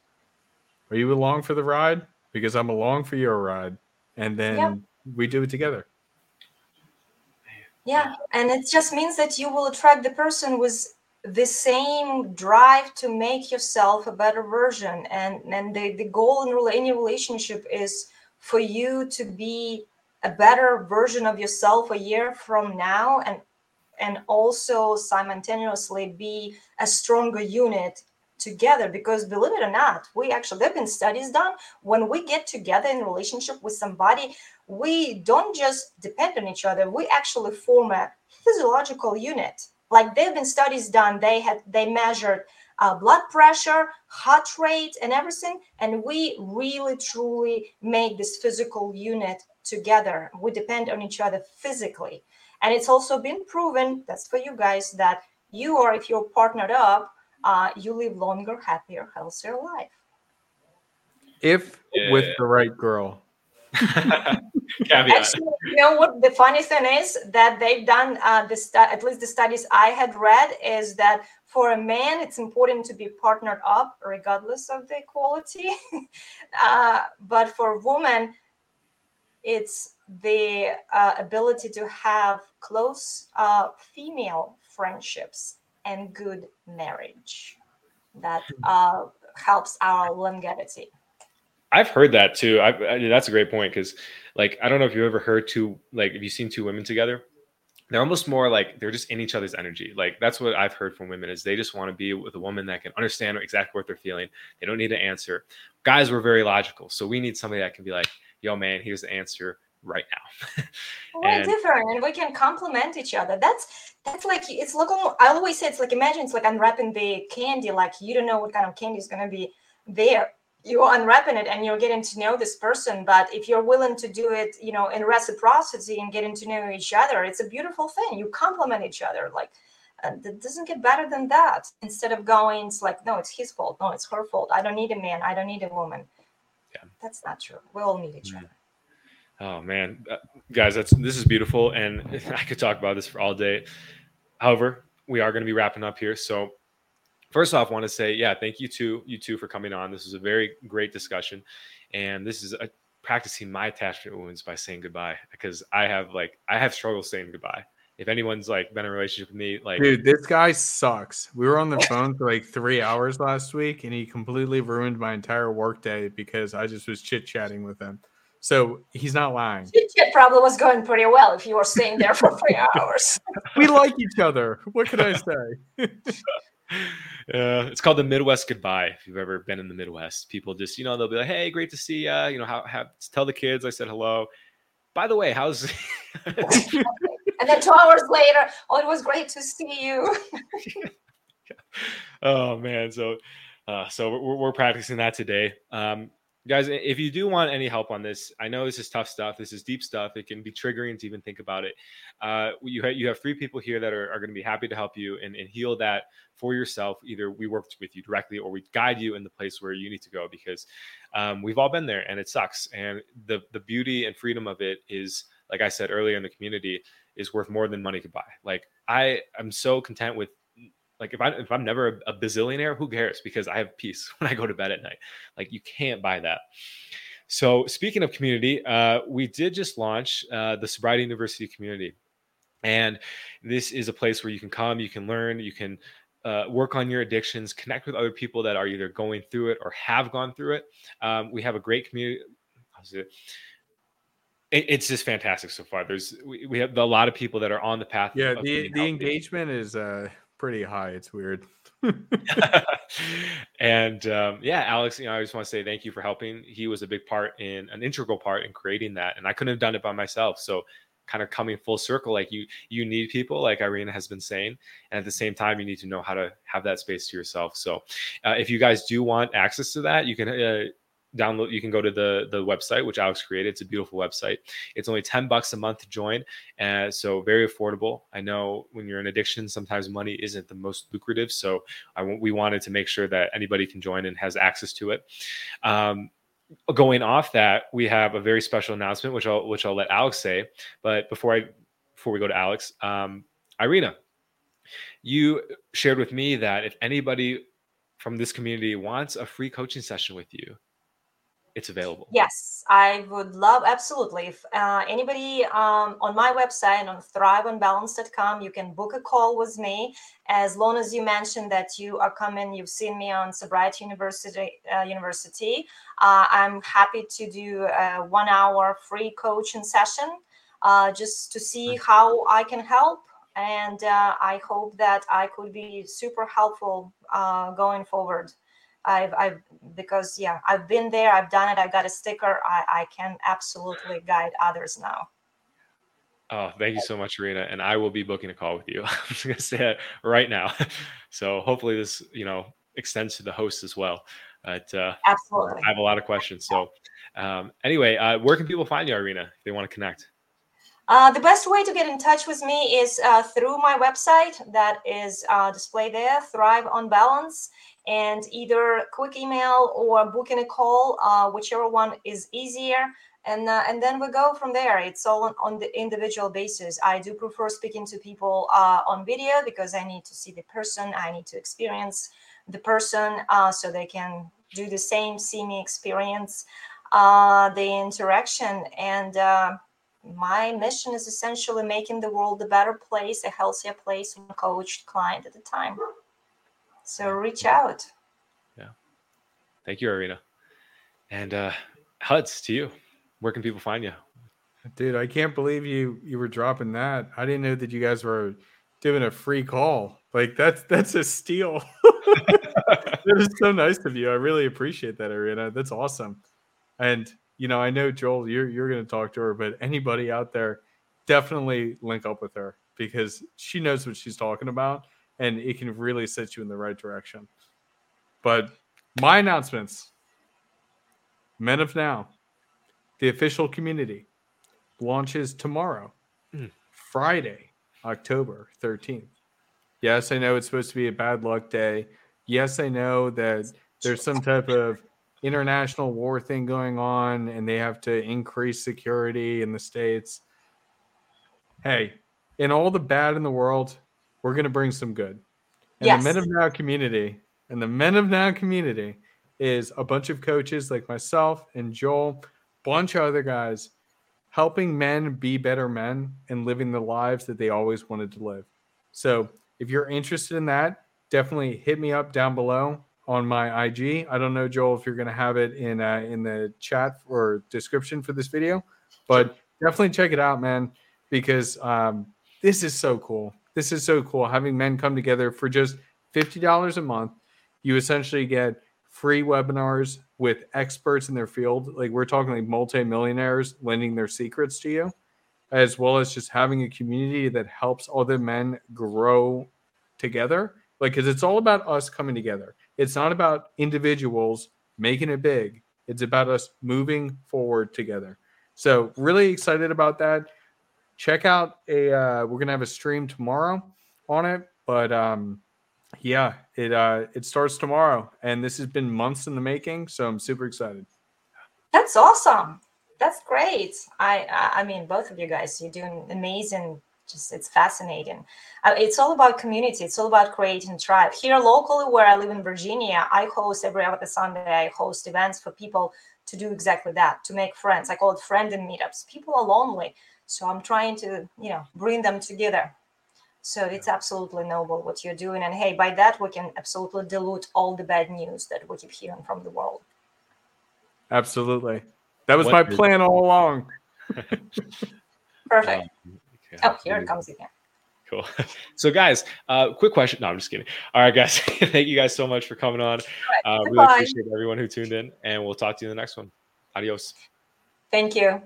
Are you along for the ride? Because I'm along for your ride, and then yeah. we do it together. Yeah, and it just means that you will attract the person with the same drive to make yourself a better version, and and the the goal in any relationship is for you to be a better version of yourself a year from now, and and also simultaneously be a stronger unit together. Because believe it or not we actually there have been studies done when we get together in relationship with somebody we don't just depend on each other we actually form a physiological unit like there have been studies done they had they measured uh, blood pressure heart rate and everything and we really truly make this physical unit together we depend on each other physically and it's also been proven that's for you guys that you are if you're partnered up uh, you live longer, happier, healthier life. If yeah. with the right girl. Actually, you know what the funny thing is that they've done uh, the stu- at least the studies I had read is that for a man it's important to be partnered up regardless of the quality, uh, but for a woman it's the uh, ability to have close uh, female friendships and good marriage that hmm. uh, helps our longevity. I've heard that too. I, I, that's a great point because, like, I don't know if you've ever heard two, like, if you've seen two women together, they're almost more like they're just in each other's energy. Like that's what I've heard from women is they just want to be with a woman that can understand exactly what they're feeling. They don't need to answer. Guys were very logical, so we need somebody that can be like, "Yo, man, here's the answer right now. and, different, and we can complement each other. That's that's like it's like I always say it's like imagine it's like unwrapping the candy. Like you don't know what kind of candy is gonna be there. You're unwrapping it and you're getting to know this person. But if you're willing to do it, you know, in reciprocity and getting to know each other, it's a beautiful thing. You complement each other. Like uh, it doesn't get better than that. Instead of going, it's like, no, it's his fault. No, it's her fault. I don't need a man. I don't need a woman. Yeah. That's not true. We all need each other. Oh man, uh, guys, that's this is beautiful, and I could talk about this for all day. However, we are going to be wrapping up here. So, first off, I want to say, yeah, thank you to you two for coming on. This was a very great discussion, and this is a, practicing my attachment wounds by saying goodbye because I have like I have struggled saying goodbye. If anyone's like been in a relationship with me, like dude, this guy sucks. We were on the phone for like three hours last week, and he completely ruined my entire workday because I just was chit chatting with him. So he's not lying. It probably was going pretty well if you were staying there for three hours. we like each other. What could I say? Yeah, it's called the Midwest goodbye. If you've ever been in the Midwest, people just, you know, they'll be like, "Hey, great to see you." You know, how, how tell the kids I said hello. By the way, how's? and then two hours later, oh, it was great to see you. oh man, so uh, so we're, we're practicing that today. Um, guys if you do want any help on this i know this is tough stuff this is deep stuff it can be triggering to even think about it. Uh, you, ha- you have three people here that are, are going to be happy to help you and, and heal that for yourself either we work with you directly or we guide you in the place where you need to go because um, we've all been there and it sucks. And the the beauty and freedom of it is like i said earlier in the community is worth more than money could buy. Like i am so content with like if I if I'm never a, a bazillionaire, who cares? Because I have peace when I go to bed at night. Like you can't buy that. So speaking of community, uh, we did just launch uh, the Sobriety University community, and this is a place where you can come, you can learn, you can uh, work on your addictions, connect with other people that are either going through it or have gone through it. Um, we have a great community. It? It, it's just fantastic so far. There's we, we, have a lot of people that are on the path. Yeah, the the engagement is uh pretty high. It's weird. and um, yeah, Alex, you know, I just want to say thank you for helping. He was a big part in an integral part in creating that, and I couldn't have done it by myself. So kind of coming full circle like you you need people like irena has been saying and at the same time you need to know how to have that space to yourself so uh, if you guys do want access to that you can uh, download you can go to the the website which alex created. It's a beautiful website. It's only 10 bucks a month to join and so very affordable. I know when you're in addiction sometimes money isn't the most lucrative so i we wanted to make sure that anybody can join and has access to it. Um, going off that we have a very special announcement which i'll which i'll let alex say but before i before we go to alex um, irena you shared with me that if anybody from this community wants a free coaching session with you it's available. Yes, I would love absolutely. If uh, anybody um, on my website on thriveonbalance.com, you can book a call with me. As long as you mention that you are coming, you've seen me on Sobriety University. Uh, University, uh, I'm happy to do a one-hour free coaching session uh, just to see how I can help. And uh, I hope that I could be super helpful uh, going forward. I've, I've because yeah i've been there i've done it i got a sticker i, I can absolutely guide others now Oh, thank you so much, Irena. And I will be booking a call with you. I'm just gonna say it right now. So hopefully this, you know, extends to the host as well. But uh, absolutely, I have a lot of questions. So um, anyway, uh, where can people find you, Irena, if they want to connect? Uh, the best way to get in touch with me is uh, through my website that is uh, displayed there, Thrive on Balance and either quick email or booking a call, uh, whichever one is easier. And, uh, and then we go from there. It's all on, on, the individual basis. I do prefer speaking to people uh, on video because I need to see the person, I need to experience the person uh, so they can do the same, see me experience uh, the interaction. And uh, my mission is essentially making the world a better place, a healthier place, one coached client at a time. So reach out. Yeah. Thank you, Irena. And uh Huds to you. Where can people find you? Dude, I can't believe you you were dropping that. I didn't know that you guys were doing a free call. Like that's that's a steal. that is so nice of you. I really appreciate that, Irena. That's awesome. And you know, I know Joel, you're you're gonna talk to her, but anybody out there, definitely link up with her because she knows what she's talking about and it can really set you in the right direction. But my announcements Men of Now, the official community, launches tomorrow, mm. Friday, October 13th. Yes, I know it's supposed to be a bad luck day. Yes, I know that there's some type of international war thing going on and they have to increase security in the States. Hey, in all the bad in the world, we're going to bring some good. And yes. the Men of Now community, and the Men of Now community is a bunch of coaches like myself and Joel, bunch of other guys helping men be better men and living the lives that they always wanted to live. So if you're interested in that, definitely hit me up down below on my IG. I don't know, Joel, if you're going to have it in uh, in the chat or description for this video, but definitely check it out, man, because um, this is so cool. This is so cool. Having men come together for just $50 a month, you essentially get free webinars with experts in their field. Like we're talking like multimillionaires lending their secrets to you, as well as just having a community that helps other men grow together. Like, because it's all about us coming together. It's not about individuals making it big. It's about us moving forward together. So, really excited about that check out a uh, we're gonna have a stream tomorrow on it but um yeah it uh it starts tomorrow and this has been months in the making so i'm super excited. That's awesome. That's great. I i mean both of you guys you're doing amazing. Just it's fascinating. Uh, it's all about community. It's all about creating tribe. Here locally where i live in virginia i host every other sunday i host events for people to do exactly that to make friends. I call it friend and meetups. People are lonely so I'm trying to, you know, bring them together. So it's absolutely noble what you're doing. And hey, by that, we can absolutely dilute all the bad news that we keep hearing from the world. Absolutely. That was what my plan all along. Perfect. Um, okay. Oh, here it comes again. Cool. So, guys, uh, quick question. No, I'm just kidding. All right, guys. Thank you guys so much for coming on. Right. Uh, really appreciate everyone who tuned in, and we'll talk to you in the next one. Adios. Thank you.